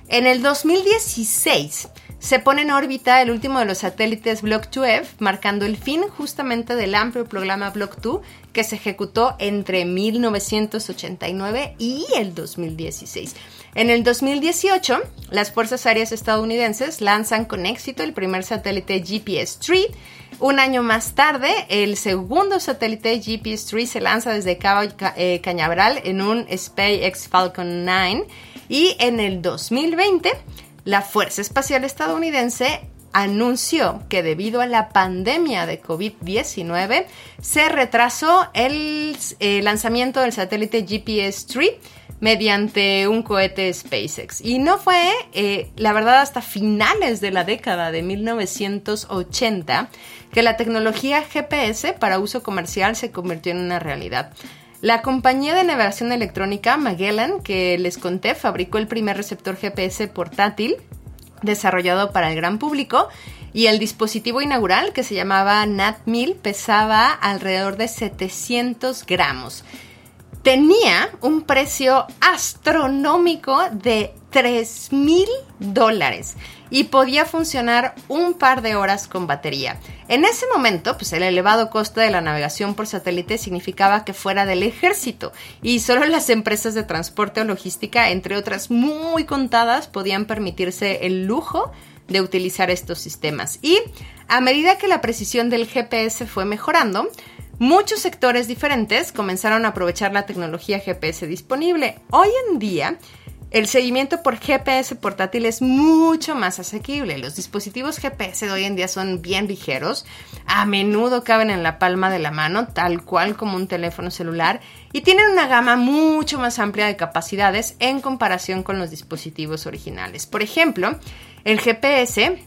Speaker 2: En el 2016 se pone en órbita el último de los satélites Block 2F, marcando el fin justamente del amplio programa Block 2 que se ejecutó entre 1989 y el 2016. En el 2018, las Fuerzas Aéreas estadounidenses lanzan con éxito el primer satélite GPS-3. Un año más tarde, el segundo satélite GPS-3 se lanza desde Cabo eh, Cañaveral en un SpaceX Falcon 9 y en el 2020, la Fuerza Espacial Estadounidense anunció que debido a la pandemia de COVID-19 se retrasó el eh, lanzamiento del satélite GPS-3 mediante un cohete SpaceX. Y no fue, eh, la verdad, hasta finales de la década de 1980 que la tecnología GPS para uso comercial se convirtió en una realidad. La compañía de navegación electrónica Magellan, que les conté, fabricó el primer receptor GPS portátil desarrollado para el gran público y el dispositivo inaugural que se llamaba NAT1000 pesaba alrededor de 700 gramos. Tenía un precio astronómico de 3 mil dólares y podía funcionar un par de horas con batería. En ese momento, pues el elevado coste de la navegación por satélite significaba que fuera del ejército y solo las empresas de transporte o logística, entre otras muy contadas, podían permitirse el lujo de utilizar estos sistemas. Y a medida que la precisión del GPS fue mejorando, muchos sectores diferentes comenzaron a aprovechar la tecnología GPS disponible. Hoy en día, el seguimiento por GPS portátil es mucho más asequible. Los dispositivos GPS de hoy en día son bien ligeros, a menudo caben en la palma de la mano, tal cual como un teléfono celular, y tienen una gama mucho más amplia de capacidades en comparación con los dispositivos originales. Por ejemplo, el GPS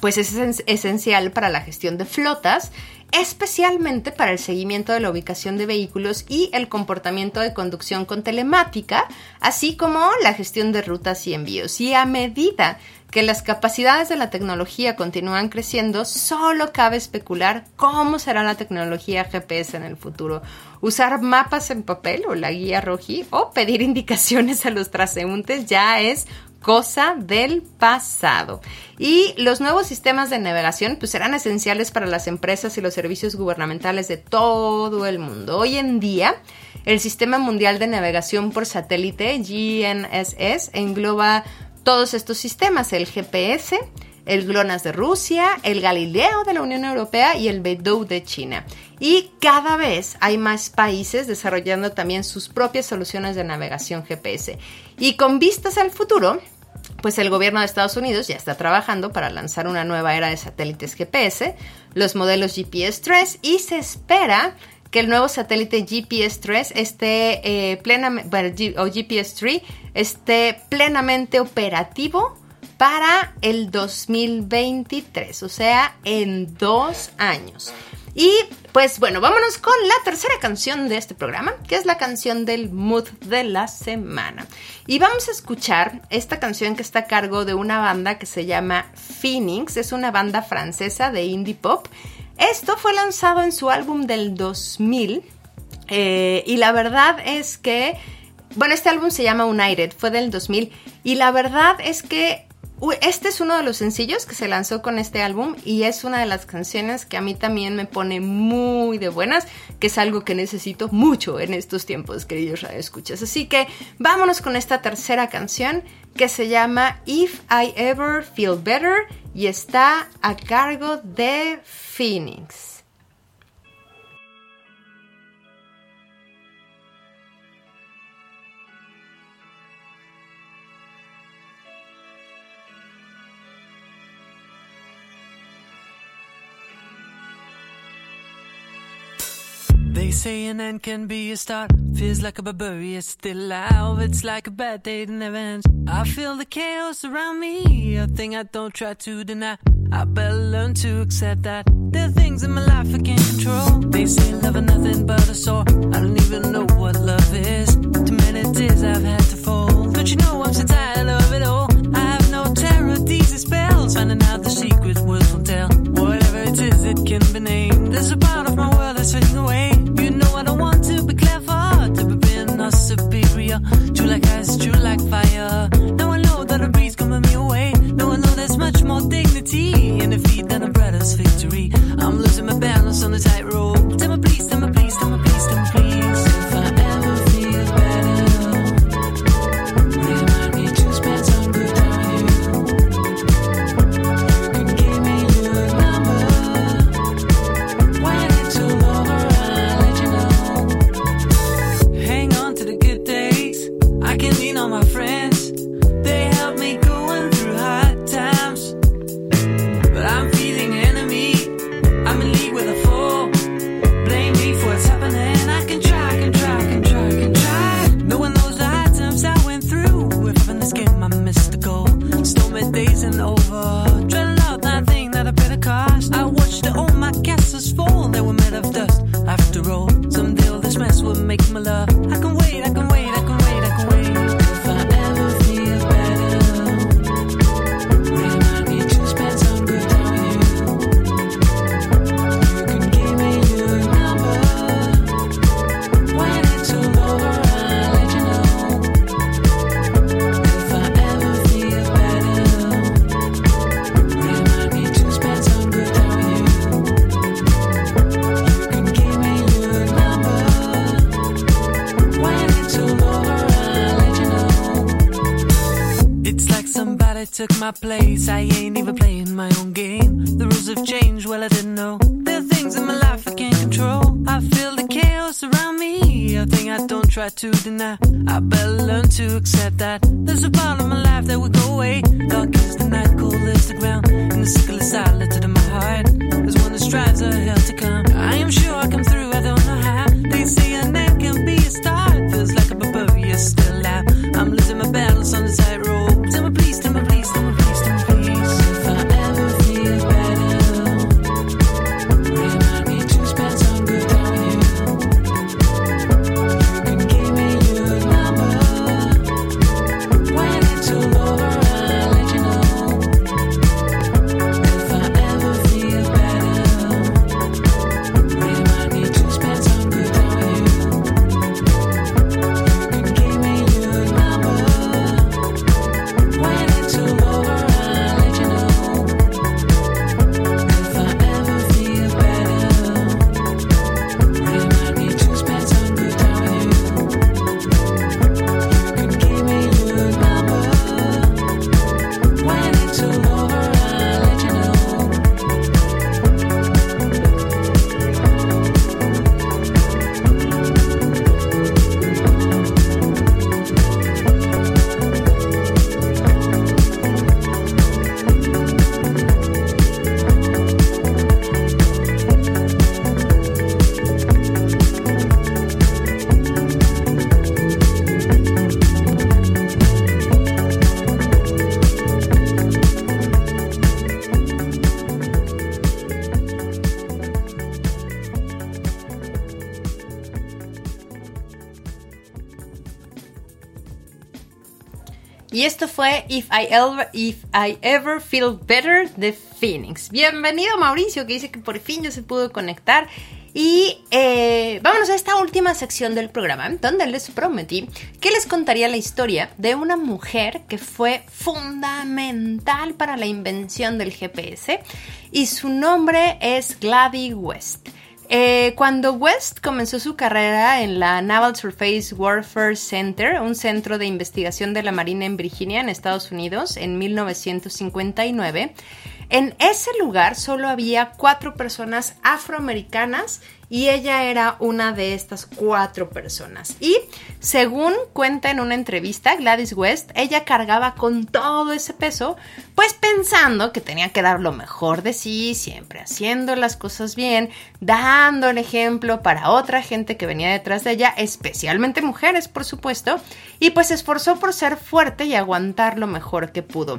Speaker 2: pues es esencial para la gestión de flotas especialmente para el seguimiento de la ubicación de vehículos y el comportamiento de conducción con telemática, así como la gestión de rutas y envíos. Y a medida que las capacidades de la tecnología continúan creciendo, solo cabe especular cómo será la tecnología GPS en el futuro. Usar mapas en papel o la guía roji o pedir indicaciones a los transeúntes ya es cosa del pasado. Y los nuevos sistemas de navegación pues serán esenciales para las empresas y los servicios gubernamentales de todo el mundo. Hoy en día, el Sistema Mundial de Navegación por Satélite, GNSS, engloba todos estos sistemas, el GPS, el GLONASS de Rusia, el Galileo de la Unión Europea y el Beidou de China. Y cada vez hay más países desarrollando también sus propias soluciones de navegación GPS. Y con vistas al futuro, pues el gobierno de Estados Unidos ya está trabajando para lanzar una nueva era de satélites GPS, los modelos GPS-3, y se espera que el nuevo satélite GPS-3 esté eh, plenamente, o GPS-3 esté plenamente operativo para el 2023, o sea, en dos años. Y pues bueno, vámonos con la tercera canción de este programa, que es la canción del mood de la semana. Y vamos a escuchar esta canción que está a cargo de una banda que se llama Phoenix, es una banda francesa de indie pop. Esto fue lanzado en su álbum del 2000 eh, y la verdad es que, bueno, este álbum se llama United, fue del 2000 y la verdad es que este es uno de los sencillos que se lanzó con este álbum y es una de las canciones que a mí también me pone muy de buenas, que es algo que necesito mucho en estos tiempos, queridos radioescuchas. Así que vámonos con esta tercera canción que se llama If I Ever Feel Better y está a cargo de Phoenix.
Speaker 5: be saying and can be a start. Feels like a barbarian, still alive. It's like a bad day that never ends. I feel the chaos around me, a thing I don't try to deny. I better learn to accept that there are things in my life I can't control. They say love is nothing but a sore. I don't even know what love is. Too many tears I've had to fold. Don't you know I'm so tired of it all? I have no terror, these spells. Finding out the secret words won't tell. Whatever it is, it can be named. There's a part of my world that's fading away. You're like fire. Now I know that a breeze coming me away. Now I know there's much more dignity in defeat than a brother's victory. I'm losing my balance on the tightrope. Tell me please, tell me please. my place. I ain't
Speaker 2: fue If I Ever, If I Ever Feel Better de Phoenix. Bienvenido Mauricio, que dice que por fin ya se pudo conectar. Y eh, vámonos a esta última sección del programa, donde les prometí que les contaría la historia de una mujer que fue fundamental para la invención del GPS y su nombre es Gladys West. Eh, cuando West comenzó su carrera en la Naval Surface Warfare Center, un centro de investigación de la Marina en Virginia, en Estados Unidos, en 1959, en ese lugar solo había cuatro personas afroamericanas y ella era una de estas cuatro personas. Y según cuenta en una entrevista Gladys West, ella cargaba con todo ese peso, pues pensando que tenía que dar lo mejor de sí, siempre haciendo las cosas bien, dando el ejemplo para otra gente que venía detrás de ella, especialmente mujeres, por supuesto, y pues se esforzó por ser fuerte y aguantar lo mejor que pudo.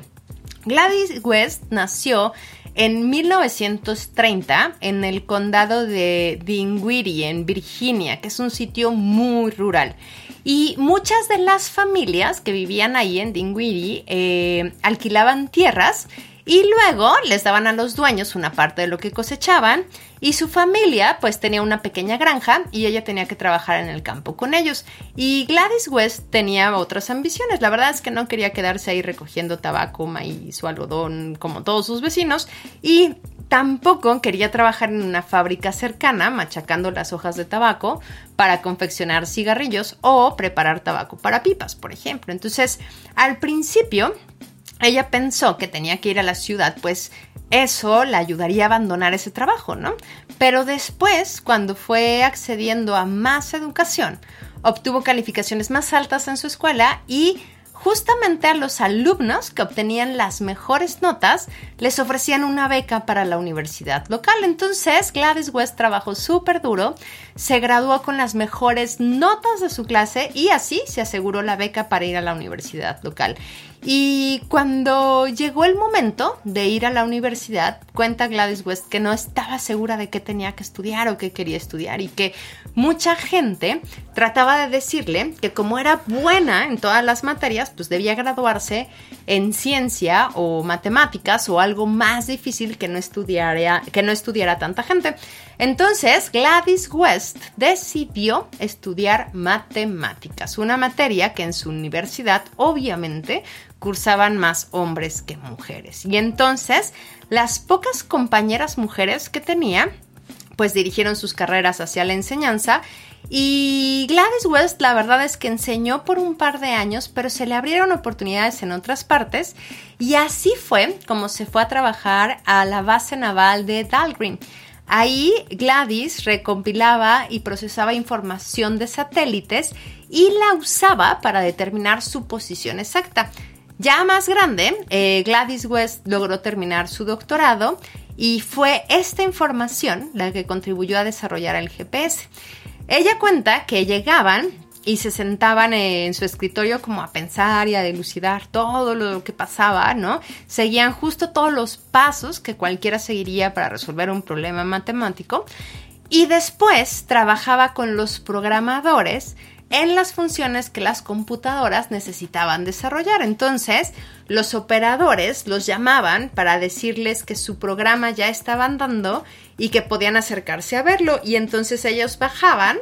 Speaker 2: Gladys West nació en 1930 en el condado de Dinwiddie, en Virginia, que es un sitio muy rural. Y muchas de las familias que vivían ahí en Dinwiddie eh, alquilaban tierras y luego les daban a los dueños una parte de lo que cosechaban y su familia pues tenía una pequeña granja y ella tenía que trabajar en el campo con ellos. Y Gladys West tenía otras ambiciones. La verdad es que no quería quedarse ahí recogiendo tabaco, maíz o algodón como todos sus vecinos y tampoco quería trabajar en una fábrica cercana machacando las hojas de tabaco para confeccionar cigarrillos o preparar tabaco para pipas, por ejemplo. Entonces, al principio ella pensó que tenía que ir a la ciudad, pues eso la ayudaría a abandonar ese trabajo, ¿no? Pero después, cuando fue accediendo a más educación, obtuvo calificaciones más altas en su escuela y justamente a los alumnos que obtenían las mejores notas les ofrecían una beca para la universidad local. Entonces Gladys West trabajó súper duro, se graduó con las mejores notas de su clase y así se aseguró la beca para ir a la universidad local. Y cuando llegó el momento de ir a la universidad, cuenta Gladys West que no estaba segura de qué tenía que estudiar o qué quería estudiar y que mucha gente trataba de decirle que como era buena en todas las materias, pues debía graduarse en ciencia o matemáticas o algo más difícil que no estudiara, que no estudiara tanta gente. Entonces, Gladys West decidió estudiar matemáticas, una materia que en su universidad obviamente cursaban más hombres que mujeres. Y entonces, las pocas compañeras mujeres que tenía, pues dirigieron sus carreras hacia la enseñanza y Gladys West la verdad es que enseñó por un par de años, pero se le abrieron oportunidades en otras partes y así fue como se fue a trabajar a la base naval de Dahlgren. Ahí Gladys recompilaba y procesaba información de satélites y la usaba para determinar su posición exacta. Ya más grande, eh, Gladys West logró terminar su doctorado y fue esta información la que contribuyó a desarrollar el GPS. Ella cuenta que llegaban y se sentaban en su escritorio como a pensar y a delucidar todo lo que pasaba, ¿no? Seguían justo todos los pasos que cualquiera seguiría para resolver un problema matemático y después trabajaba con los programadores en las funciones que las computadoras necesitaban desarrollar. Entonces, los operadores los llamaban para decirles que su programa ya estaba andando y que podían acercarse a verlo y entonces ellos bajaban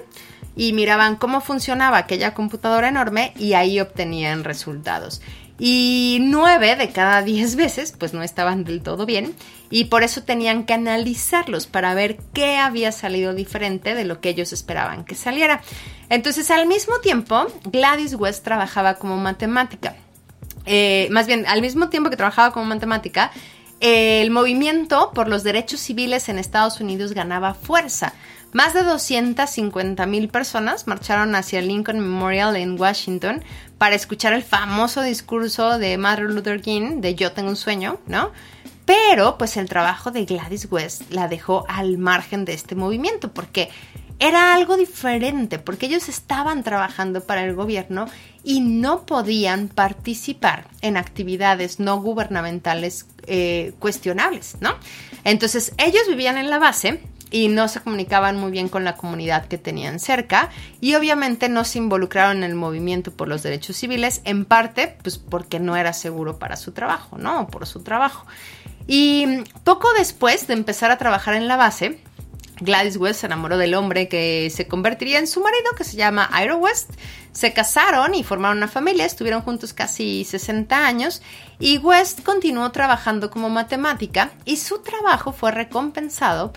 Speaker 2: y miraban cómo funcionaba aquella computadora enorme y ahí obtenían resultados. Y nueve de cada diez veces pues no estaban del todo bien y por eso tenían que analizarlos para ver qué había salido diferente de lo que ellos esperaban que saliera. Entonces al mismo tiempo Gladys West trabajaba como matemática. Eh, más bien, al mismo tiempo que trabajaba como matemática, el movimiento por los derechos civiles en Estados Unidos ganaba fuerza. Más de 250 mil personas marcharon hacia el Lincoln Memorial en Washington para escuchar el famoso discurso de Martin Luther King de Yo tengo un sueño, ¿no? Pero pues el trabajo de Gladys West la dejó al margen de este movimiento porque era algo diferente, porque ellos estaban trabajando para el gobierno y no podían participar en actividades no gubernamentales eh, cuestionables, ¿no? Entonces ellos vivían en la base y no se comunicaban muy bien con la comunidad que tenían cerca y obviamente no se involucraron en el movimiento por los derechos civiles, en parte pues porque no era seguro para su trabajo, ¿no? Por su trabajo. Y poco después de empezar a trabajar en la base, Gladys West se enamoró del hombre que se convertiría en su marido, que se llama Ira West. Se casaron y formaron una familia, estuvieron juntos casi 60 años y West continuó trabajando como matemática y su trabajo fue recompensado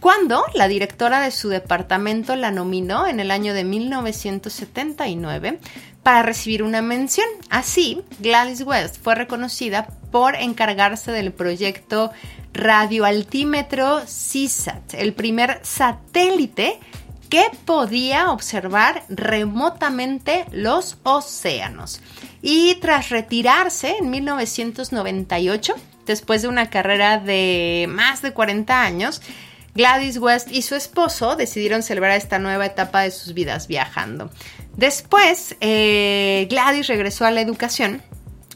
Speaker 2: cuando la directora de su departamento la nominó en el año de 1979 para recibir una mención. Así, Gladys West fue reconocida por encargarse del proyecto radioaltímetro CISAT, el primer satélite que podía observar remotamente los océanos. Y tras retirarse en 1998, después de una carrera de más de 40 años, Gladys West y su esposo decidieron celebrar esta nueva etapa de sus vidas viajando. Después, eh, Gladys regresó a la educación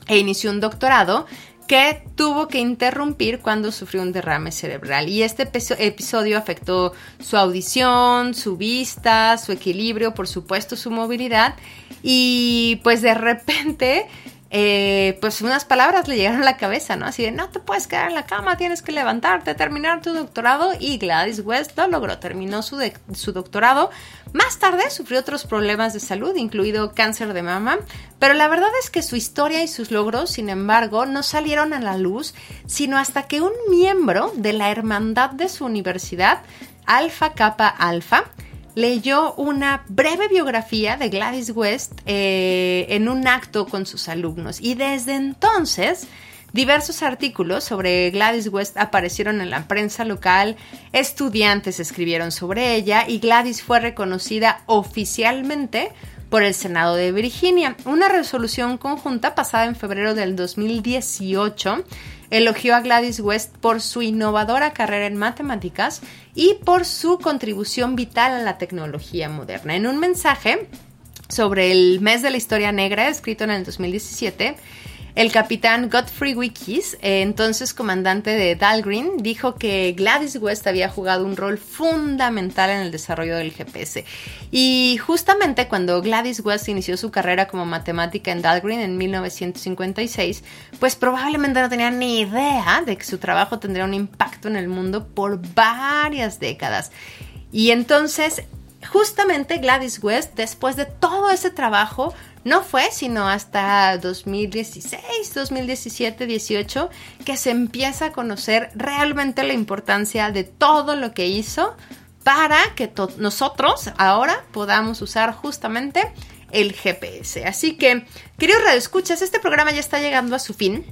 Speaker 2: e inició un doctorado que tuvo que interrumpir cuando sufrió un derrame cerebral. Y este episodio afectó su audición, su vista, su equilibrio, por supuesto su movilidad. Y pues de repente eh, pues unas palabras le llegaron a la cabeza, ¿no? Así de, no te puedes quedar en la cama, tienes que levantarte, terminar tu doctorado. Y Gladys West lo logró, terminó su, su doctorado. Más tarde sufrió otros problemas de salud, incluido cáncer de mama, pero la verdad es que su historia y sus logros, sin embargo, no salieron a la luz, sino hasta que un miembro de la hermandad de su universidad, Alpha Kappa Alpha, leyó una breve biografía de Gladys West eh, en un acto con sus alumnos y desde entonces diversos artículos sobre Gladys West aparecieron en la prensa local, estudiantes escribieron sobre ella y Gladys fue reconocida oficialmente por el Senado de Virginia. Una resolución conjunta pasada en febrero del 2018 elogió a Gladys West por su innovadora carrera en matemáticas y por su contribución vital a la tecnología moderna. En un mensaje sobre el mes de la historia negra, escrito en el 2017, el capitán Godfrey Wikis, eh, entonces comandante de Dahlgren, dijo que Gladys West había jugado un rol fundamental en el desarrollo del GPS. Y justamente cuando Gladys West inició su carrera como matemática en Dahlgren en 1956, pues probablemente no tenía ni idea de que su trabajo tendría un impacto en el mundo por varias décadas. Y entonces, justamente Gladys West, después de todo ese trabajo, no fue sino hasta 2016, 2017, 18 que se empieza a conocer realmente la importancia de todo lo que hizo para que nosotros ahora podamos usar justamente el GPS. Así que, queridos escuchas, este programa ya está llegando a su fin.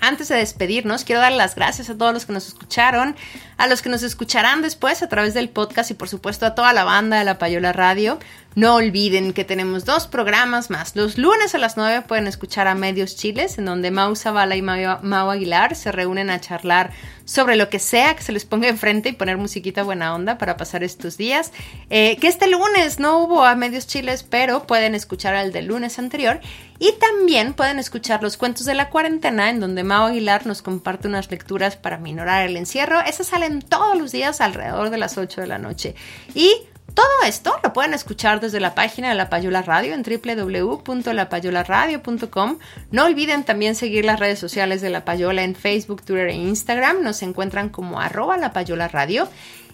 Speaker 2: Antes de despedirnos, quiero dar las gracias a todos los que nos escucharon, a los que nos escucharán después a través del podcast y por supuesto a toda la banda de La Payola Radio. No olviden que tenemos dos programas más. Los lunes a las 9 pueden escuchar a Medios Chiles, en donde Mau Zavala y Mau Aguilar se reúnen a charlar sobre lo que sea que se les ponga enfrente y poner musiquita buena onda para pasar estos días. Eh, que este lunes no hubo a Medios Chiles, pero pueden escuchar al del lunes anterior. Y también pueden escuchar los cuentos de la cuarentena, en donde Mau Aguilar nos comparte unas lecturas para minorar el encierro. Esas salen todos los días alrededor de las 8 de la noche. Y todo esto lo pueden escuchar desde la página de La Payola Radio en www.lapayolaradio.com. No olviden también seguir las redes sociales de La Payola en Facebook, Twitter e Instagram. Nos encuentran como arroba La Payola Radio.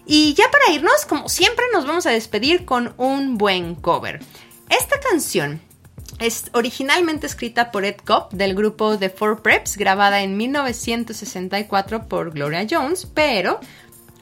Speaker 2: Y ya para irnos, como siempre, nos vamos a despedir con un buen cover. Esta canción es originalmente escrita por Ed Cobb del grupo The Four Preps, grabada en 1964 por Gloria Jones, pero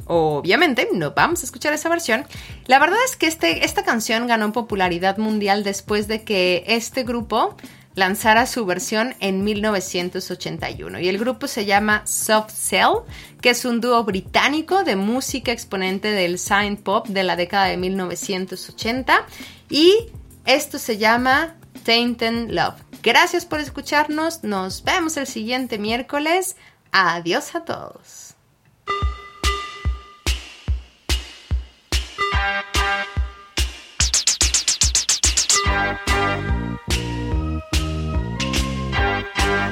Speaker 2: Obviamente, no vamos a escuchar esa versión. La verdad es que este, esta canción ganó popularidad mundial después de que este grupo lanzara su versión en 1981. Y el grupo se llama Soft Cell, que es un dúo británico de música exponente del sign pop de la década de 1980. Y esto se llama Tainted Love. Gracias por escucharnos. Nos vemos el siguiente miércoles. Adiós a todos.
Speaker 4: Thank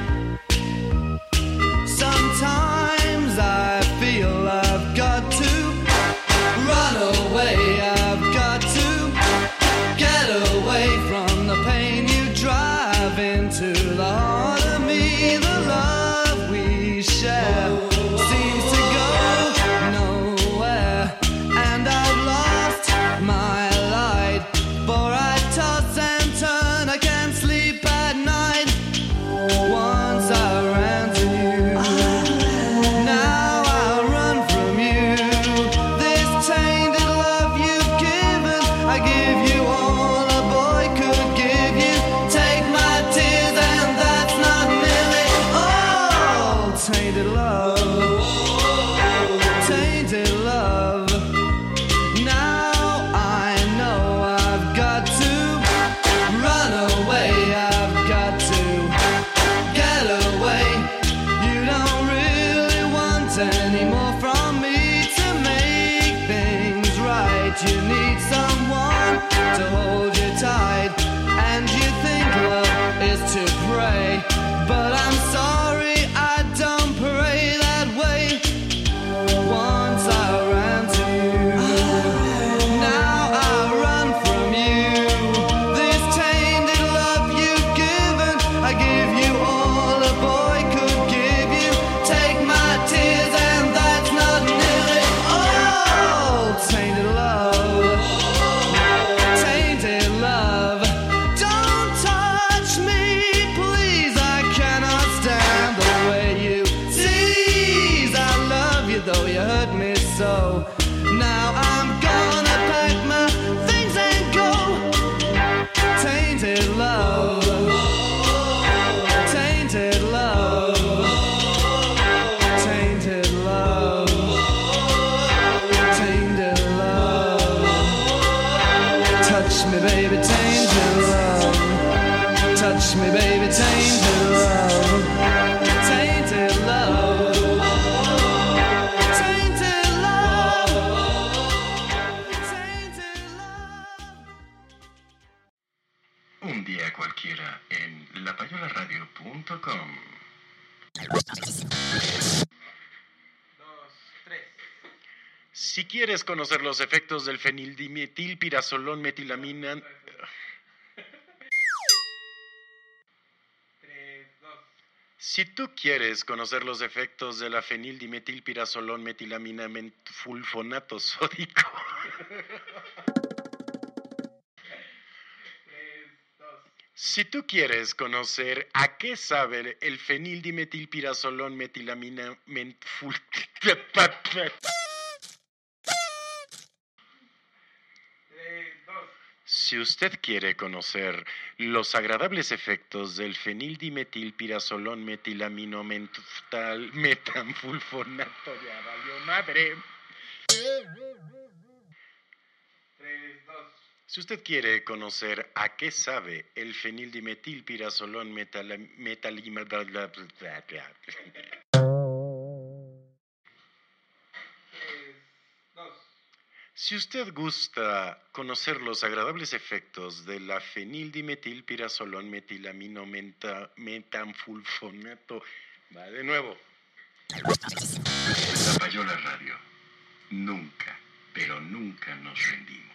Speaker 4: you.
Speaker 6: Cualquiera en lapayolaradio.com. Si quieres conocer los efectos del fenildimetilpirazolón metilamina... Si tú quieres conocer los efectos de la fenildimetilpirazolón metilamina fulfonato sódico... Si tú quieres conocer a qué sabe el fenildimetilpirazolón metilamina mentful... Si usted quiere conocer los agradables efectos del fenildimetilpirazolón metilamino mental metanfulfonato ya valió madre. Si usted quiere conocer a qué sabe el fenildimetilpirazolón metal metalima Si usted gusta conocer los agradables efectos de la fenildimetilpirazolón metilamino va de nuevo. La Payola Radio. Nunca, pero nunca nos rendimos.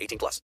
Speaker 7: 18 plus.